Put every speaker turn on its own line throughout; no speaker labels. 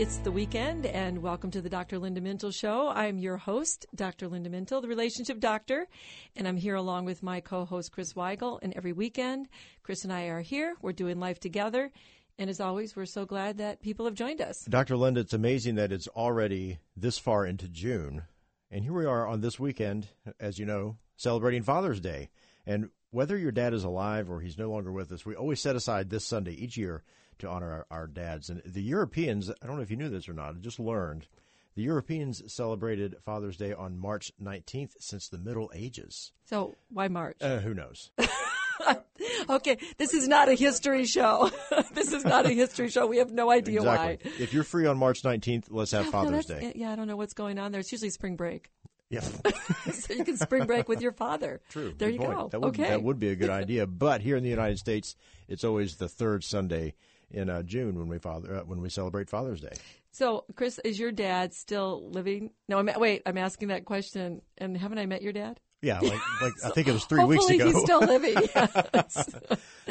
It's the weekend, and welcome to the Dr. Linda Mintle Show. I'm your host, Dr. Linda Mintle, the relationship doctor, and I'm here along with my co host, Chris Weigel. And every weekend, Chris and I are here. We're doing life together. And as always, we're so glad that people have joined us.
Dr. Linda, it's amazing that it's already this far into June. And here we are on this weekend, as you know, celebrating Father's Day. And whether your dad is alive or he's no longer with us, we always set aside this Sunday each year to honor our, our dads. And the Europeans, I don't know if you knew this or not, I just learned. The Europeans celebrated Father's Day on March 19th since the Middle Ages.
So, why March?
Uh, who knows?
okay, this is not a history show. this is not a history show. We have no idea
exactly.
why.
If you're free on March 19th, let's have
Yeah,
Father's
that's-
Day.
Yeah, I don't know what's going on there. It's usually spring break.
Yeah.
so you can spring break with your father.
True.
There you
point.
go.
That would,
okay.
that would be a good idea. But here in the United States, it's always the third Sunday in uh, June when we father uh, when we celebrate Father's Day.
So, Chris, is your dad still living? No, I'm, wait, I'm asking that question. And haven't I met your dad?
Yeah, like, like I think it was three weeks ago.
he's still living. Yes.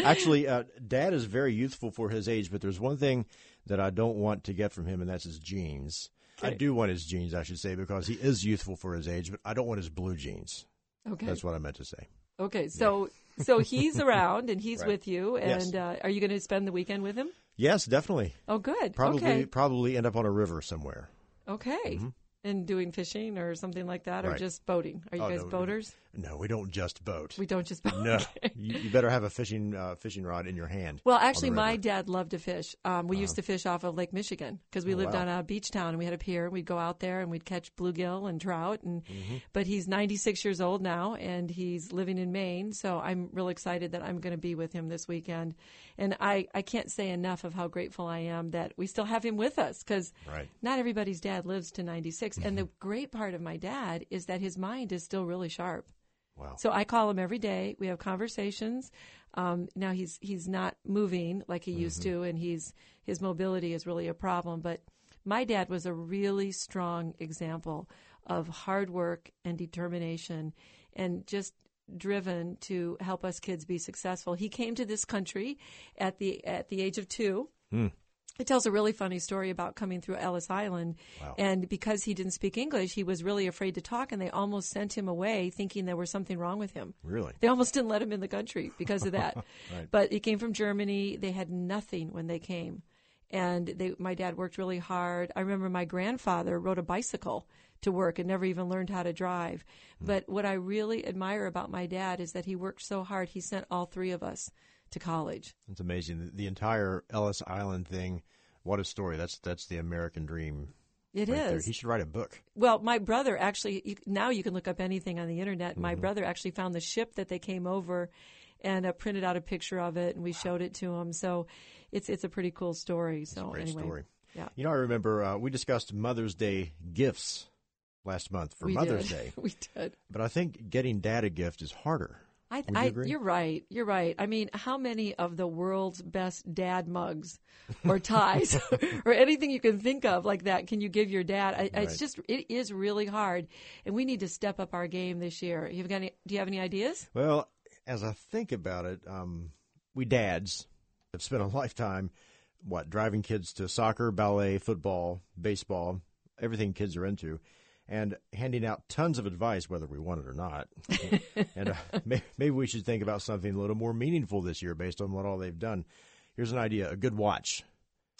Actually, uh, Dad is very youthful for his age, but there's one thing that I don't want to get from him, and that's his genes. I do want his jeans, I should say, because he is youthful for his age, but I don't want his blue jeans.
Okay.
That's what I meant to say.
Okay. So, so he's around and he's
Right.
with you.
Yes.
And uh, are you going to spend the weekend with him?
Yes, definitely.
Oh, good.
Probably,
Okay.
probably end up on a river somewhere.
Okay. And doing fishing or something like that, or
Right.
just boating? Are you
Oh,
guys
no, we-
boaters?
No, we don't just boat.
We don't just boat.
no, you, you better have a fishing uh, fishing rod in your hand.
Well, actually, my
river. Uh-huh.
dad loved to fish. Um, we used to fish off of Lake Michigan because we
Oh,
lived
wow.
on a beach town and we had a pier. and We'd go out there and we'd catch bluegill and trout. And
Mm-hmm.
but he's 96 years old now and he's living in Maine. So I'm real excited that I'm going to be with him this weekend. And I I can't say enough of how grateful I am that we still have him with us because
Right.
not everybody's dad lives to 96. And
Mm-hmm.
the great part of my dad is that his mind is still really sharp.
Wow.
So I call him every day. We have conversations. Um, now he's he's not moving like he used
Mm-hmm.
to, and he's his mobility is really a problem. But my dad was a really strong example of hard work and determination, and just driven to help us kids be successful. He came to this country at the at the age of two. Hmm. It tells a really funny story about coming through Ellis Island.
Wow.
And because he didn't speak English, he was really afraid to talk, and they almost sent him away thinking there was something wrong with him.
Really?
They almost didn't let him in the country because of that.
Right.
But he came from Germany. They had nothing when they came. And they, my dad worked really hard. I remember my grandfather rode a bicycle to work and never even learned how to drive.
Hmm.
But what I really admire about my dad is that he worked so hard. He sent all three of us to college.
It's amazing. The, entire Ellis Island thing. What a story. That's that's the American dream.
It is.
right there. He should write a book.
Well, my brother actually, you, now you can look up anything on the internet. My
Mm-hmm.
brother actually found the ship that they came over and uh, printed out a picture of it, and we showed it to him. So it's it's a pretty cool story. So
Great
anyway,
story.
yeah.
You know, I remember uh, we discussed Mother's Day gifts last month for
we
Mother's
did.
Day,
we did.
but I think getting Dad a gift is harder.
I,
you
I,
agree?
you're right. You're right. I mean, how many of the world's best dad mugs or ties or anything you can think of like that can you give your dad? I, It's just, it is really hard. And we need to step up our game this year. You've got any, do you have any ideas?
Well, as I think about it, um, we dads have spent a lifetime, what, driving kids to soccer, ballet, football, baseball, everything kids are into, and handing out tons of advice, whether we want it or not. and uh, may, maybe we should think about something a little more meaningful this year based on what all they've done. Here's an idea: a good watch.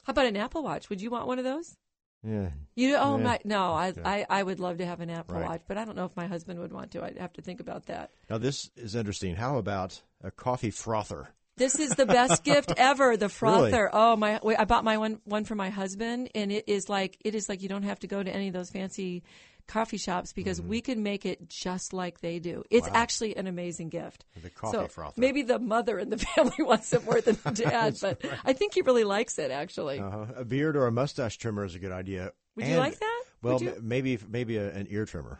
How about an Apple Watch? Would you want one of those?
Yeah,
You oh
Yeah.
my no, I,
Okay.
I I would love to have an Apple
Right.
Watch, but I don't know if my husband would want to. I'd have to think about that.
Now this is interesting. How about a coffee frother?
This is the best gift ever, the
Really?
frother. Oh my! Wait, I bought my one one for my husband, and it is like it is like you don't have to go to any of those fancy coffee shops because
Mm-hmm.
we can make it just like they do. It's actually an amazing gift.
The coffee
so
frother.
maybe the mother in the family wants it more than the dad, but I think he really likes it. Actually,
Uh-huh. A beard or a mustache trimmer is a good idea.
Would you like that?
Well, m- maybe maybe a, an ear trimmer.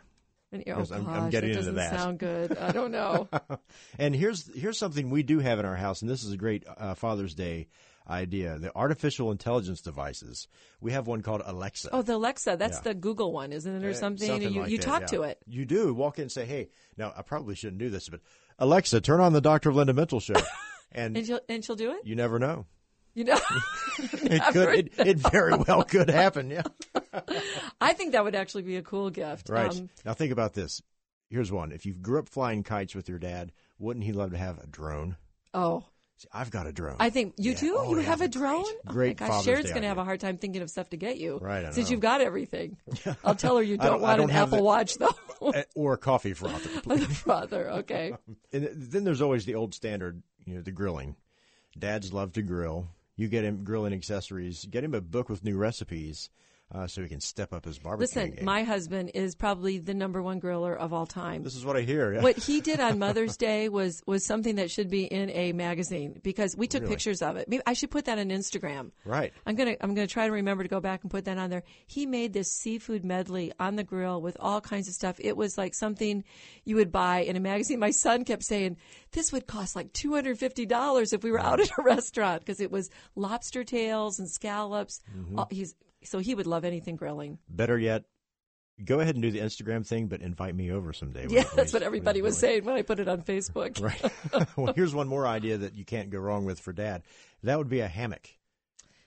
And- oh
Yes, I'm-
gosh,
I'm getting
that
into
doesn't
that.
sound good. I don't know.
And here's here's something we do have in our house, and this is a great uh, Father's Day idea: the artificial intelligence devices. We have one called Alexa.
oh, the Alexa. That's
Yeah.
the Google one, isn't it, or
Uh,
something? you
like
you
that,
talk
yeah.
to it.
You do walk in and say, "Hey, now I probably shouldn't do this, but Alexa, turn on the Doctor Linda Mintle show," and
And she'll and she'll do it.
you never know.
You know,
it could. It, it, very well could happen. Yeah.
I think that would actually be a cool gift.
Right. Um, now think about this. Here's one. If you grew up flying kites with your dad, wouldn't he love to have a drone?
Oh,
See, I've got a drone.
I think you
yeah.
do.
Oh,
you
yeah,
have a drone.
Great.
great oh gosh, Sharon's going to have a hard time thinking of stuff to get you.
Right.
Since
know.
you've got everything. I'll tell her you don't,
don't
want
don't
an Apple
the,
Watch though,
eh, or a coffee frother.
Please. frother. Okay.
and then there's always the old standard. You know, the grilling. Dads love to grill. You get him grilling accessories. Get him a book with new recipes uh, so he can step up his barbecue.
Listen,
game.
my husband is probably the number one griller of all time.
This is what I hear. Yeah.
What he did on Mother's Day was was something that should be in a magazine because we took
Really?
pictures of it. Maybe I should put that on Instagram.
Right.
I'm gonna I'm gonna try to remember to go back and put that on there. He made this seafood medley on the grill with all kinds of stuff. It was like something you would buy in a magazine. My son kept saying this would cost like two hundred fifty dollars if we were out at a restaurant because it was lobster tails and scallops.
Mm-hmm.
All- he's so he would love anything grilling.
Better yet, go ahead and do the Instagram thing, but invite me over someday.
Yeah, that's what everybody was saying when I put it on Facebook.
Right. well, here's one more idea that you can't go wrong with for dad. That would be a hammock.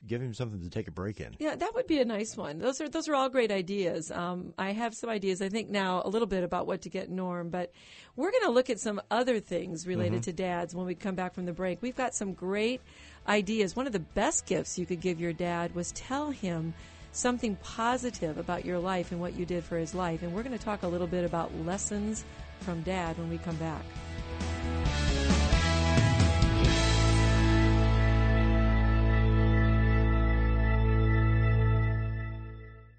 Give him something to take a break in.
Yeah, that would be a nice one. Those are those are all great ideas. Um, I have some ideas. I think now a little bit about what to get Norm, but we're going to look at some other things related to dads when we come back from the break. We've got some great ideas. One of the best gifts you could give your dad was tell him something positive about your life and what you did for his life. And we're going to talk a little bit about lessons from dad when we come back.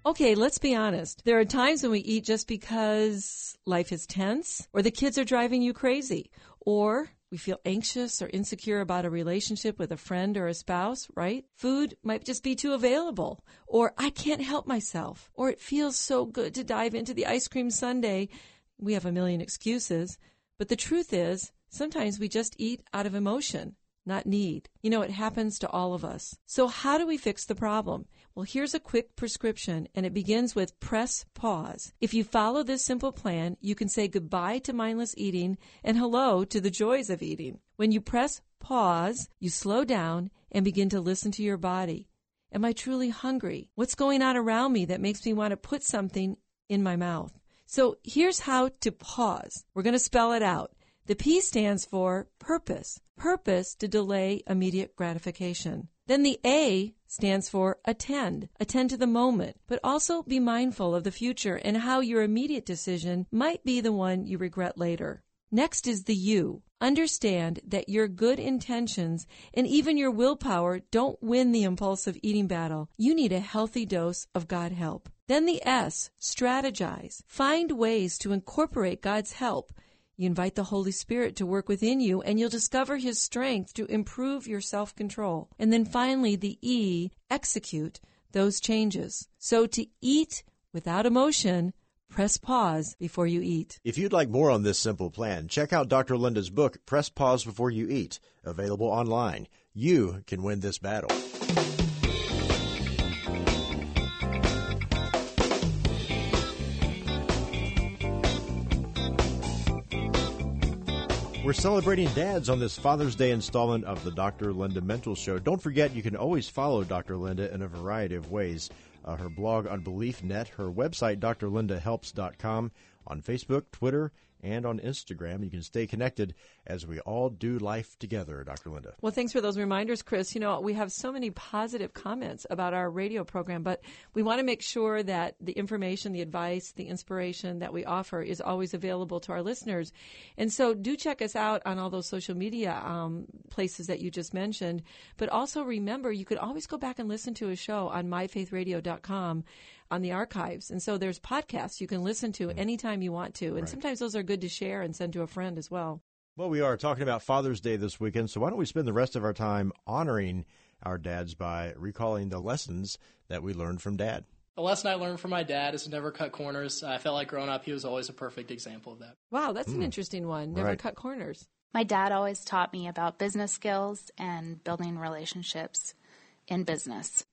Okay, let's be honest. There are times when we eat just because life is tense, or the kids are driving you crazy, or we feel anxious or insecure about a relationship with a friend or a spouse, right? Food might just be too available, or I can't help myself, or it feels so good to dive into the ice cream sundae. We have a million excuses, but the truth is, sometimes we just eat out of emotion not need. You know, it happens to all of us. So, how do we fix the problem? Well, here's a quick prescription, and it begins with press pause. If you follow this simple plan, you can say goodbye to mindless eating and hello to the joys of eating. When you press pause, you slow down and begin to listen to your body. Am I truly hungry? What's going on around me that makes me want to put something in my mouth? So, here's how to pause. We're going to spell it out. The P stands for purpose. Purpose to delay immediate gratification. Then the A stands for attend. Attend to the moment, but also be mindful of the future and how your immediate decision might be the one you regret later. Next is the U. Understand that your good intentions and even your willpower don't win the impulsive eating battle. You need a healthy dose of God help. Then the S. Strategize. Find ways to incorporate God's help you invite the Holy Spirit to work within you, and you'll discover His strength to improve your self control. And then finally, the E, execute those changes. So to eat without emotion, press pause before you eat.
If you'd like more on this simple plan, check out Dr. Linda's book, Press Pause Before You Eat, available online. You can win this battle. We're celebrating dads on this Father's Day installment of the Dr. Linda Mintle Show. Don't forget, you can always follow Dr. Linda in a variety of ways. Uh, her blog on BeliefNet, her website, drlindahelps.com, on Facebook, Twitter, and on Instagram. You can stay connected as we all do life together, Dr. Linda.
Well, thanks for those reminders, Chris. You know, we have so many positive comments about our radio program, but we want to make sure that the information, the advice, the inspiration that we offer is always available to our listeners. And so do check us out on all those social media um, places that you just mentioned. But also remember, you could always go back and listen to a show on myfaithradio.com on the archives. And so there's podcasts you can listen to mm-hmm. anytime you want to. And
Right.
sometimes those are good to share and send to a friend as well.
Well, we are talking about Father's Day this weekend, so why don't we spend the rest of our time honoring our dads by recalling the lessons that we learned from dad?
The lesson I learned from my dad is to never cut corners. I felt like growing up, he was always a perfect example of that.
Wow, that's an hmm. interesting one. Never
Right.
cut corners.
My dad always taught me about business skills and building relationships in business.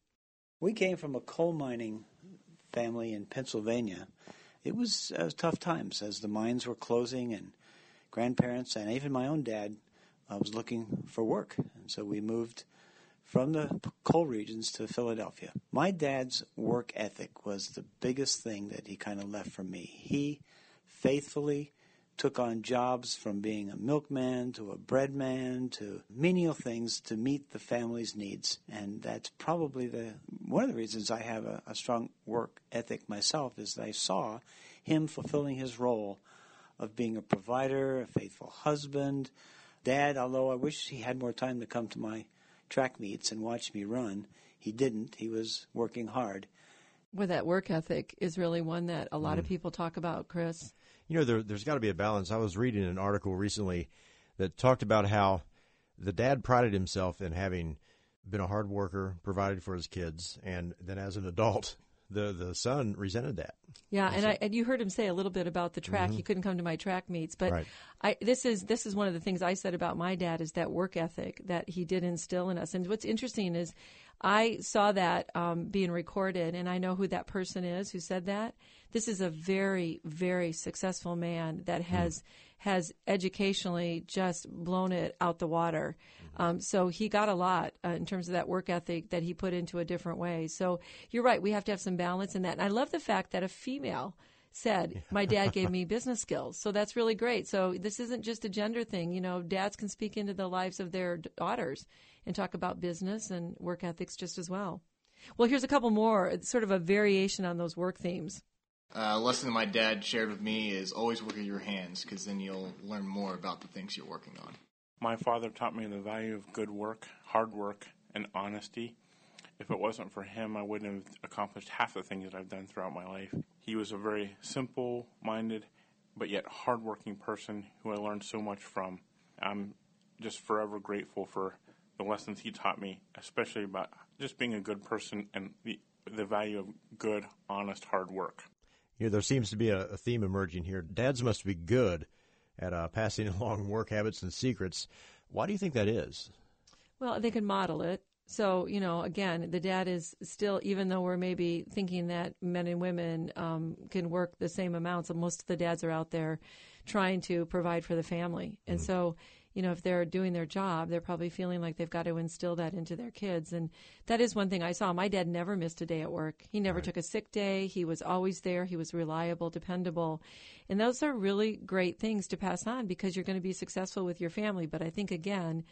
We came from a coal mining family in Pennsylvania. It was uh, tough times as the mines were closing, and grandparents and even my own dad uh, was looking for work. And so we moved from the coal regions to Philadelphia. My dad's work ethic was the biggest thing that he kind of left for me. He faithfully took on jobs from being a milkman to a breadman to menial things to meet the family's needs. And that's probably the one of the reasons I have a, a strong work ethic myself is that I saw him fulfilling his role of being a provider, a faithful husband, dad, although I wish he had more time to come to my track meets and watch me run. He didn't. He was working hard.
Well, that work ethic is really one that a lot mm. of people talk about, Chris.
You know, there, there's got to be a balance. I was reading an article recently that talked about how the dad prided himself in having been a hard worker, provided for his kids, and then as an adult, the the son resented that.
Yeah, and, I, and you heard him say a little bit about the track. Mm-hmm. He couldn't come to my track meets, but right. I this is this is one of the things I said about my dad is that work ethic that he did instill in us. And what's interesting is I saw that um, being recorded, and I know who that person is who said that. This is a very, very successful man that hmm. has mm. has educationally just blown it out the water. Mm-hmm. Um, so he got a lot uh, in terms of that work ethic that he put into a different way. So you're right; we have to have some balance in that. And I love the fact that a female said, My dad gave me business skills. So that's really great. So this isn't just a gender thing. You know, dads can speak into the lives of their daughters and talk about business and work ethics just as well. Well, here's a couple more, it's sort of a variation on those work themes.
Uh, a lesson that my dad shared with me is always work with your hands because then you'll learn more about the things you're working on.
My father taught me the value of good work, hard work, and honesty. If it wasn't for him, I wouldn't have accomplished half the things that I've done throughout my life. He was a very simple minded, but yet hardworking person who I learned so much from. I'm just forever grateful for the lessons he taught me, especially about just being a good person and the, the value of good, honest, hard work.
You know, there seems to be a, a theme emerging here. Dads must be good at uh, passing along work habits and secrets. Why do you think that is?
Well, they can model it. So, you know, again, the dad is still, even though we're maybe thinking that men and women um, can work the same amounts, most of the dads are out there trying to provide for the family. And mm-hmm. so, you know, if they're doing their job, they're probably feeling like they've got to instill that into their kids. And that is one thing I saw. My dad never missed a day at work. He never right. took a sick day. He was always there. He was reliable, dependable. And those are really great things to pass on because you're going to be successful with your family. But I think, again,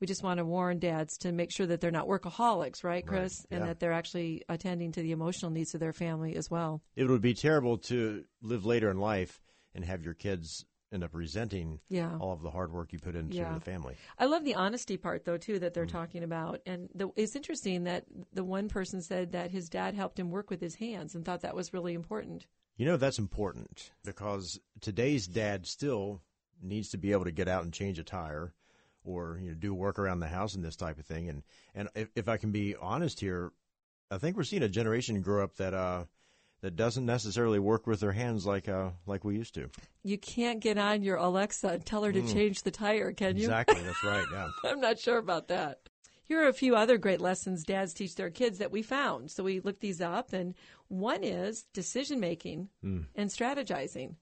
we just want to warn dads to make sure that they're not workaholics, right, Chris? Right. And that they're actually attending to the emotional needs of their family as well.
It would be terrible to live later in life and have your kids end up resenting yeah. all of the hard work you put into yeah. the family.
I love the honesty part though too that they're mm talking about, and the, it's interesting that the one person said that his dad helped him work with his hands and thought that was really important.
You know that's important because today's dad still needs to be able to get out and change a tire or you know do work around the house and this type of thing. And and if, if I can be honest here, I think we're seeing a generation grow up that uh that doesn't necessarily work with their hands like uh like we used to.
You can't get on your Alexa and tell her to mm. change the tire, can you?
Exactly, that's right. Yeah.
I'm not sure about that. Here are a few other great lessons dads teach their kids that we found. So we looked these up, and one is decision making mm. and strategizing.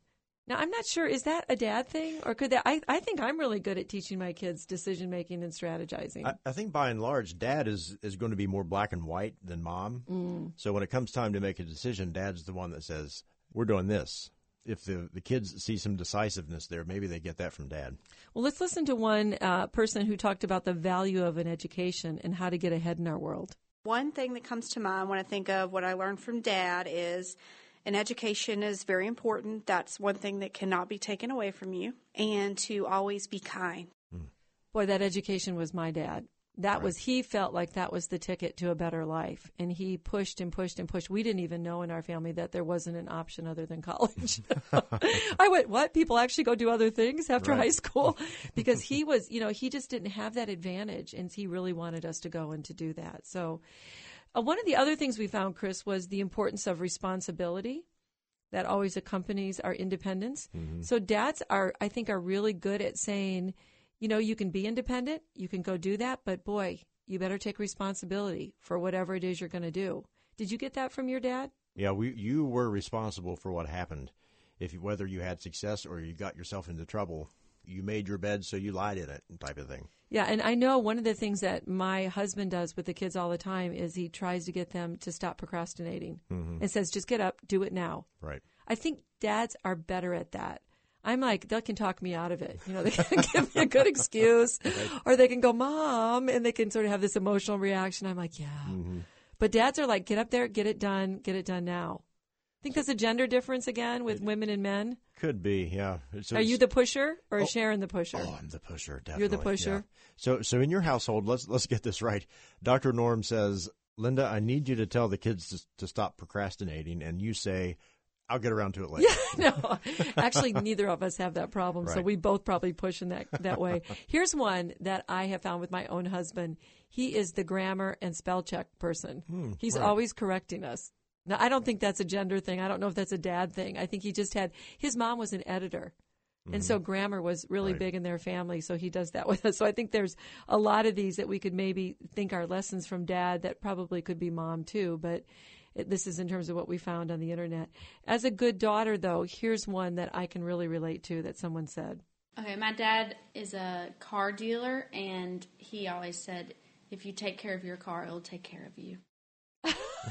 Now, I'm not sure, is that a dad thing? Or could that, I, I think I'm really good at teaching my kids decision making and strategizing.
I, I, think by and large, dad is, is going to be more black and white than mom. Mm. So when it comes time to make a decision, dad's the one that says, we're doing this. If the, the kids see some decisiveness there, maybe they get that from dad.
Well, let's listen to one uh, person who talked about the value of an education and how to get ahead in our world.
One thing that comes to mind when I think of what I learned from dad is and education is very important. That's one thing that cannot be taken away from you. And to always be kind. Mm.
Boy, that education was my dad. That right. was, he felt like that was the ticket to a better life. And he pushed and pushed and pushed. We didn't even know in our family that there wasn't an option other than college. I went, what? People actually go do other things after right. high school? Because he was, you know, he just didn't have that advantage. And he really wanted us to go and to do that. So, uh, one of the other things we found, Chris, was the importance of responsibility that always accompanies our independence. Mm-hmm. So dads are, I think, are really good at saying, you know, you can be independent, you can go do that, but boy, you better take responsibility for whatever it is you're going to do. Did you get that from your dad?
Yeah, we, you were responsible for what happened. If you, whether you had success or you got yourself into trouble, you made your bed, so you lied in it, type of thing.
Yeah, and I know one of the things that my husband does with the kids all the time is he tries to get them to stop procrastinating mm-hmm. and says, just get up, do it now.
Right.
I think dads are better at that. I'm like, they can talk me out of it. You know, they can give me a good excuse or they can go, mom, and they can sort of have this emotional reaction. I'm like, yeah. Mm-hmm. But dads are like, get up there, get it done, get it done now. Think there's a gender difference again with women and men?
Could be, yeah. So
Are you the pusher or is Sharon the pusher?
Oh, I'm the pusher. Definitely.
You're the pusher?
yeah. So, so in your household, let's let's get this right. Doctor Norm says, Linda, I need you to tell the kids to, to stop procrastinating, and you say, I'll get around to it later.
Yeah, no, actually, neither of us have that problem. So we both probably push in that that way. Here's one that I have found with my own husband. He is the grammar and spell check person. Hmm, He's
right.
always correcting us. Now, I don't think that's a gender thing. I don't know if that's a dad thing. I think he just had his mom was an editor. And so mm-hmm. grammar was really
Right.
big in their family, so he does that with us. So I think there's a lot of these that we could maybe think are lessons from dad that probably could be mom too, but it, this is in terms of what we found on the internet. As a good daughter, though, here's one that I can really relate to that someone said.
Okay, my dad is a car dealer, and he always said, if you take care of your car, it'll take care of you.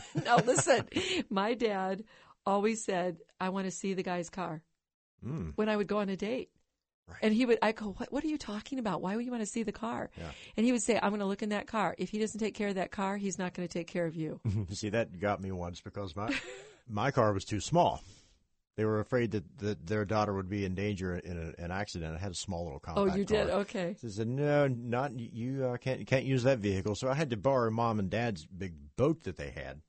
no, listen, my dad always said, I want to see the guy's car
Mm.
when I would go on a date.
Right.
And he would, I go, what, what are you talking about? Why would you want to see the car?
Yeah.
And he would say, I'm going to look in that car. If he doesn't take care of that car, he's not going to take care of you.
See, that got me once because my my car was too small. They were afraid that, that their daughter would be in danger in a, an accident. I had a small little compact
oh,
compact
you did?
car.
Okay.
They said, "No, not you. Uh, can't can't use that vehicle." So I had to borrow mom and dad's big boat that they had,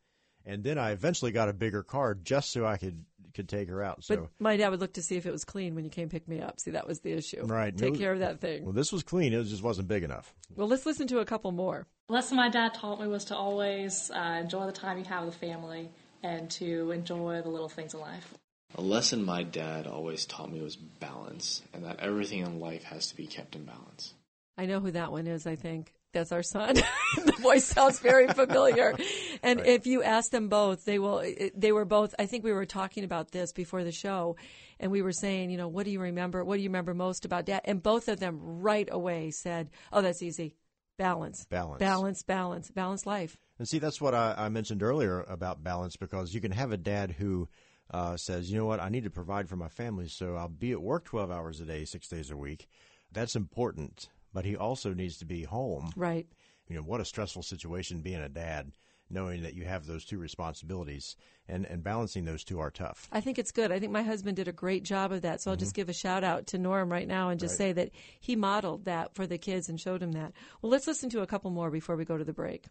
and then I eventually got a bigger car just so I could could take her out. So
But my dad would look to see if it was clean when you came pick me up. See, that was the issue.
Right.
Take
No-
care of that thing.
well, this was clean. It just wasn't big enough.
Well, let's listen to a couple more.
The lesson my dad taught me was to always uh, enjoy the time you have with the family and to enjoy the little things in life.
A lesson my dad always taught me was balance, and that everything in life has to be kept in balance.
I know who that one is, I think. That's our son. the voice sounds very familiar. And if you ask them both, they will, they were both, I think we were talking about this before the show, and we were saying, you know, what do you remember? What do you remember most about dad? And both of them right away said, oh, that's easy. Balance.
Balance.
Balance, balance, balance life.
And see, that's what I, I mentioned earlier about balance because you can have a dad who uh, says, you know what, I need to provide for my family, so I'll be at work 12 hours a day, six days a week. That's important, but he also needs to be home.
Right.
You know, what a stressful situation being a dad, knowing that you have those two responsibilities and, and balancing those two are tough.
I think it's good. I think my husband did a great job of that. So I'll just mm-hmm. give a shout out to Norm right now and just
Right.
say that he modeled that for the kids and showed them that. Well, let's listen to a couple more before we go to the break.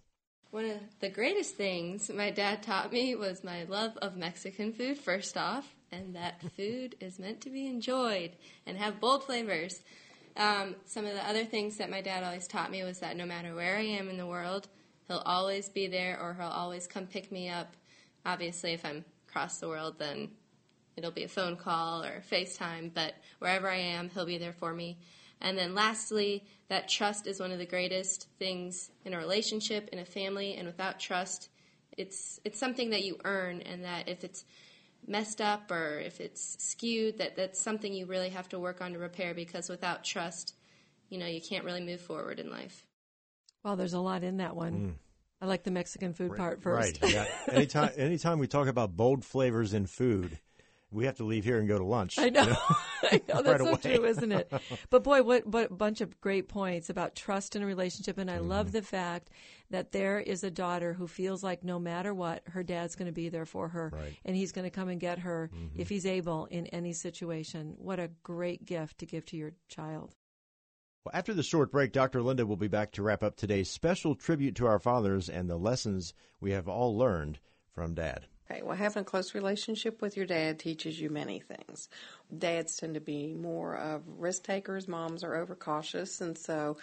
One of the greatest things my dad taught me was my love of Mexican food, first off, and that food is meant to be enjoyed and have bold flavors. Um, some of the other things that my dad always taught me was that no matter where I am in the world, he'll always be there or he'll always come pick me up. Obviously, if I'm across the world, then it'll be a phone call or FaceTime, but wherever I am, he'll be there for me. And then lastly, that trust is one of the greatest things in a relationship, in a family, and without trust, it's it's something that you earn and that if it's messed up or if it's skewed, that that's something you really have to work on to repair because without trust, you know, you can't really move forward in life.
Well, there's a lot in that one. Mm. I like the Mexican food part first.
Right. Yeah. anytime, anytime we talk about bold flavors in food, we have to leave here and go to lunch.
I know.
you
I know that's
Right
so
away.
true, isn't it? But boy, what what a bunch of great points about trust in a relationship, and I love
Mm-hmm.
the fact that there is a daughter who feels like no matter what, her dad's going to be there for her,
Right.
and he's going to come and get her
Mm-hmm.
if he's able in any situation. What a great gift to give to your child.
Well, after the short break, Dr. Linda will be back to wrap up today's special tribute to our fathers and the lessons we have all learned from Dad.
Okay, well, having a close relationship with your dad teaches you many things. Dads tend to be more of risk takers, moms are overcautious, and so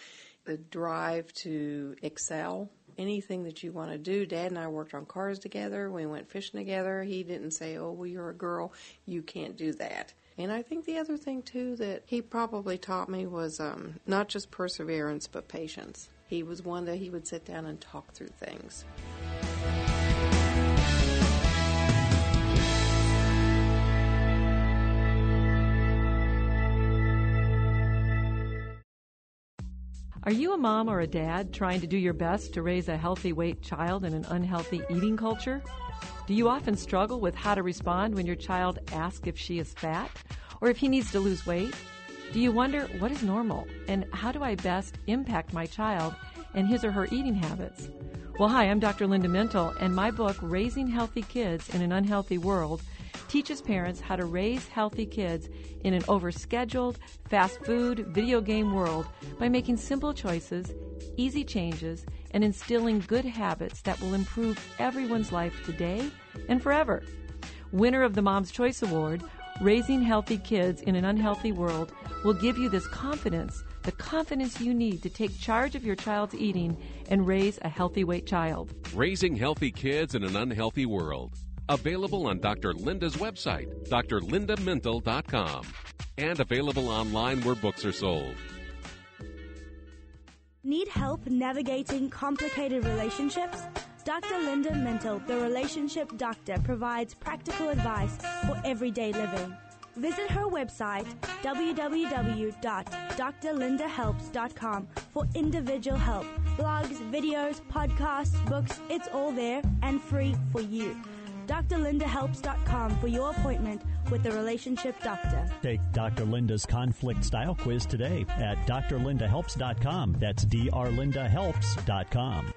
the drive to excel, anything that you want to do. Dad and I worked on cars together, we went fishing together. He didn't say, Oh, well, you're a girl, you can't do that. And I think the other thing, too, that he probably taught me was um, not just perseverance, but patience. He was one that he would sit down and talk through things.
Are you a mom or a dad trying to do your best to raise a healthy weight child in an unhealthy eating culture? Do you often struggle with how to respond when your child asks if she is fat or if he needs to lose weight? Do you wonder what is normal and how do I best impact my child and his or her eating habits? Well, hi, I'm Dr. Linda Mintle, and my book, Raising Healthy Kids in an Unhealthy World, teaches parents how to raise healthy kids in an overscheduled, fast food, video game world by making simple choices, easy changes, and instilling good habits that will improve everyone's life today and forever. Winner of the Mom's Choice Award, Raising Healthy Kids in an Unhealthy World will give you this confidence, the confidence you need to take charge of your child's eating and raise a healthy weight child.
Raising Healthy Kids in an Unhealthy World. Available on Dr. Linda's website, drlindamintle.com, and available online where books are sold.
Need help navigating complicated relationships? Dr. Linda Mintle, the relationship doctor, provides practical advice for everyday living. Visit her website, www.drlindahelps.com, for individual help. Blogs, videos, podcasts, books, it's all there and free for you drlindahelps.com for your appointment with the relationship doctor.
Take Dr. Linda's conflict style quiz today at drlindahelps.com. That's drlindahelps.com.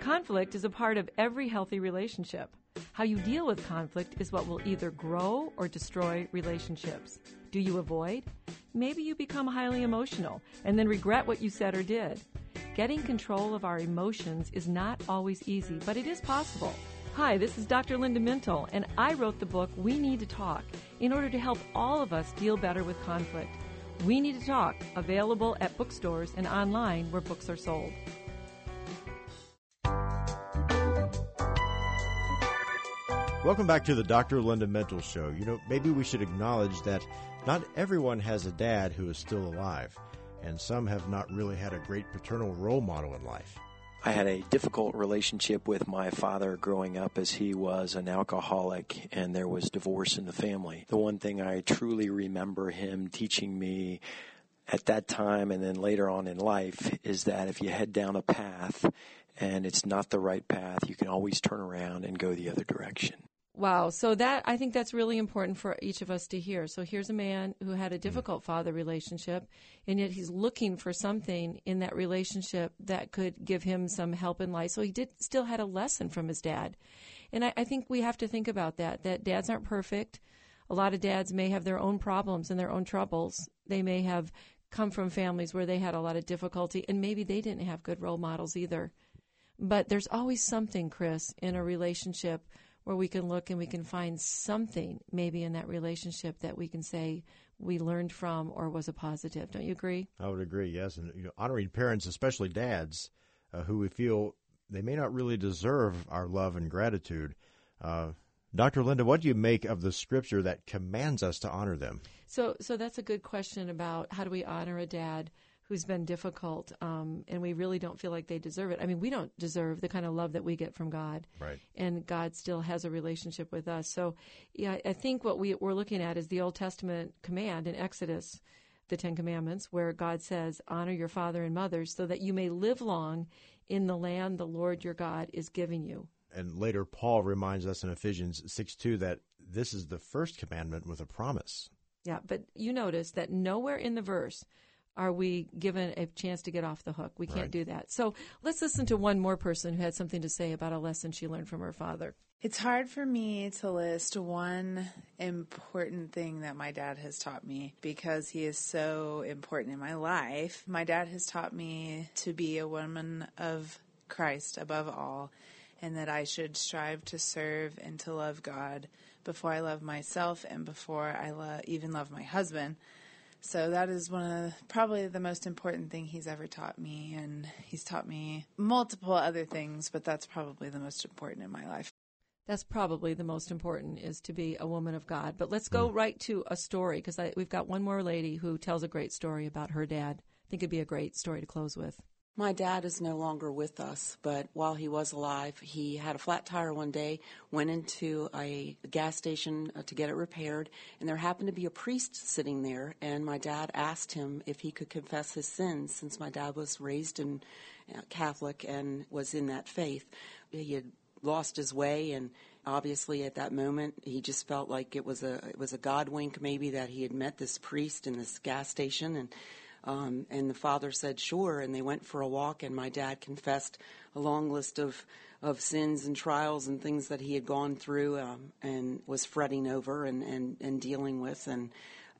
Conflict is a part of every healthy relationship. How you deal with conflict is what will either grow or destroy relationships. Do you avoid? Maybe you become highly emotional and then regret what you said or did. Getting control of our emotions is not always easy, but it is possible. Hi, this is Dr. Linda Mintle, and I wrote the book We Need to Talk in order to help all of us deal better with conflict. We Need to Talk, available at bookstores and online where books are sold.
Welcome back to the Dr. Linda Mintle Show. You know, maybe we should acknowledge that not everyone has a dad who is still alive and some have not really had a great paternal role model in life.
I had a difficult relationship with my father growing up as he was an alcoholic and there was divorce in the family. The one thing I truly remember him teaching me at that time and then later on in life is that if you head down a path and it's not the right path, you can always turn around and go the other direction.
Wow. So that I think that's really important for each of us to hear. So here's a man who had a mm-hmm. difficult father relationship and yet he's looking for something in that relationship that could give him some help in life. So he did still had a lesson from his dad. And I, I think we have to think about that, that dads aren't perfect. A lot of dads may have their own problems and their own troubles. They may have come from families where they had a lot of difficulty and maybe they didn't have good role models either. But there's always something, Chris, in a relationship where we can look and we can find something maybe in that relationship that we can say we learned from or was a positive. Don't you agree?
I would agree. Yes, and you know, honoring parents, especially dads, uh, who we feel they may not really deserve our love and gratitude. Uh, Dr. Linda, what do you make of the scripture that commands us to honor them?
So, so that's a good question about how do we honor a dad who's been difficult, um, and we really don't feel like they deserve it. I mean, we don't deserve the kind of love that we get from God,
right?
And God still has a relationship with us. So, yeah, I think what we, we're looking at is the Old Testament command in Exodus, the Ten Commandments, where God says, "Honor your father and mother, so that you may live long in the land the Lord your God is giving you."
And later, Paul reminds us in Ephesians six two that this is the first commandment with a promise.
Yeah, but you notice that nowhere in the verse are we given a chance to get off the hook. We can't
right.
do that. So let's listen to one more person who had something to say about a lesson she learned from her father.
It's hard for me to list one important thing that my dad has taught me because he is so important in my life. My dad has taught me to be a woman of Christ above all and that I should strive to serve and to love God before I love myself and before I lo- even love my husband. So that is one of probably the most important thing he's ever taught me. And he's taught me multiple other things, but that's probably the most important in my life.
That's probably the most important is to be a woman of God. But let's go mm. right to a story because we've got one more lady who tells a great story about her dad. I think it'd be a great story to close with.
My dad is no longer with us, but while he was alive, he had a flat tire one day, went into a gas station uh, to get it repaired, and there happened to be a priest sitting there. And my dad asked him if he could confess his sins, since my dad was raised in uh, Catholic and was in that faith. He had lost his way, and obviously at that moment he just felt like it was a it was a God wink maybe that he had met this priest in this gas station and um, and the father said, sure. And they went for a walk, and my dad confessed a long list of, of sins and trials and things that he had gone through um, and was fretting over and, and, and dealing with. And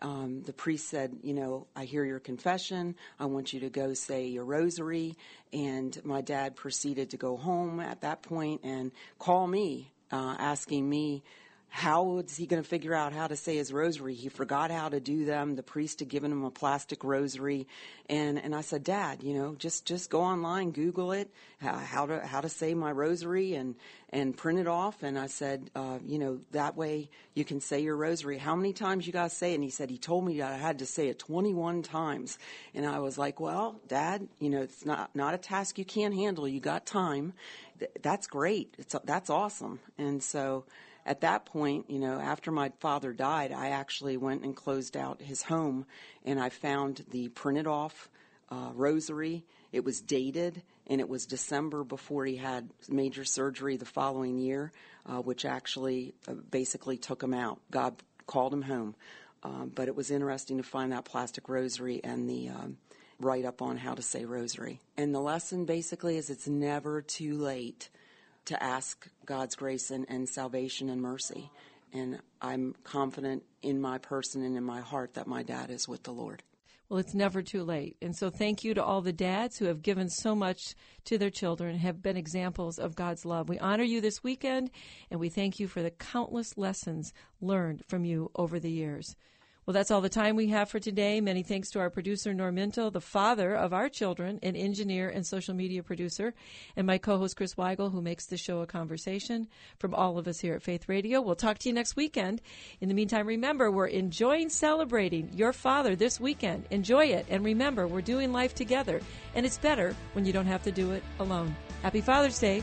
um, the priest said, You know, I hear your confession. I want you to go say your rosary. And my dad proceeded to go home at that point and call me, uh, asking me how was he going to figure out how to say his rosary? He forgot how to do them. The priest had given him a plastic rosary, and and I said, Dad, you know, just just go online, Google it, how to how to say my rosary, and and print it off. And I said, uh, you know, that way you can say your rosary. How many times you guys say it? And he said he told me that I had to say it 21 times, and I was like, well, Dad, you know, it's not not a task you can't handle. You got time. That's great. It's that's awesome. And so at that point, you know, after my father died, I actually went and closed out his home and I found the printed off uh, rosary. It was dated and it was December before he had major surgery the following year, uh, which actually uh, basically took him out. God called him home. Um, but it was interesting to find that plastic rosary and the um, write up on how to say rosary. And the lesson basically is it's never too late to ask God's grace and, and salvation and mercy. And I'm confident in my person and in my heart that my dad is with the Lord.
Well, it's never too late. And so thank you to all the dads who have given so much to their children, have been examples of God's love. We honor you this weekend, and we thank you for the countless lessons learned from you over the years. Well, that's all the time we have for today. Many thanks to our producer, Norm Mintle, the father of our children, an engineer and social media producer, and my co host, Chris Weigel, who makes the show a conversation. From all of us here at Faith Radio, we'll talk to you next weekend. In the meantime, remember, we're enjoying celebrating your father this weekend. Enjoy it. And remember, we're doing life together, and it's better when you don't have to do it alone. Happy Father's Day.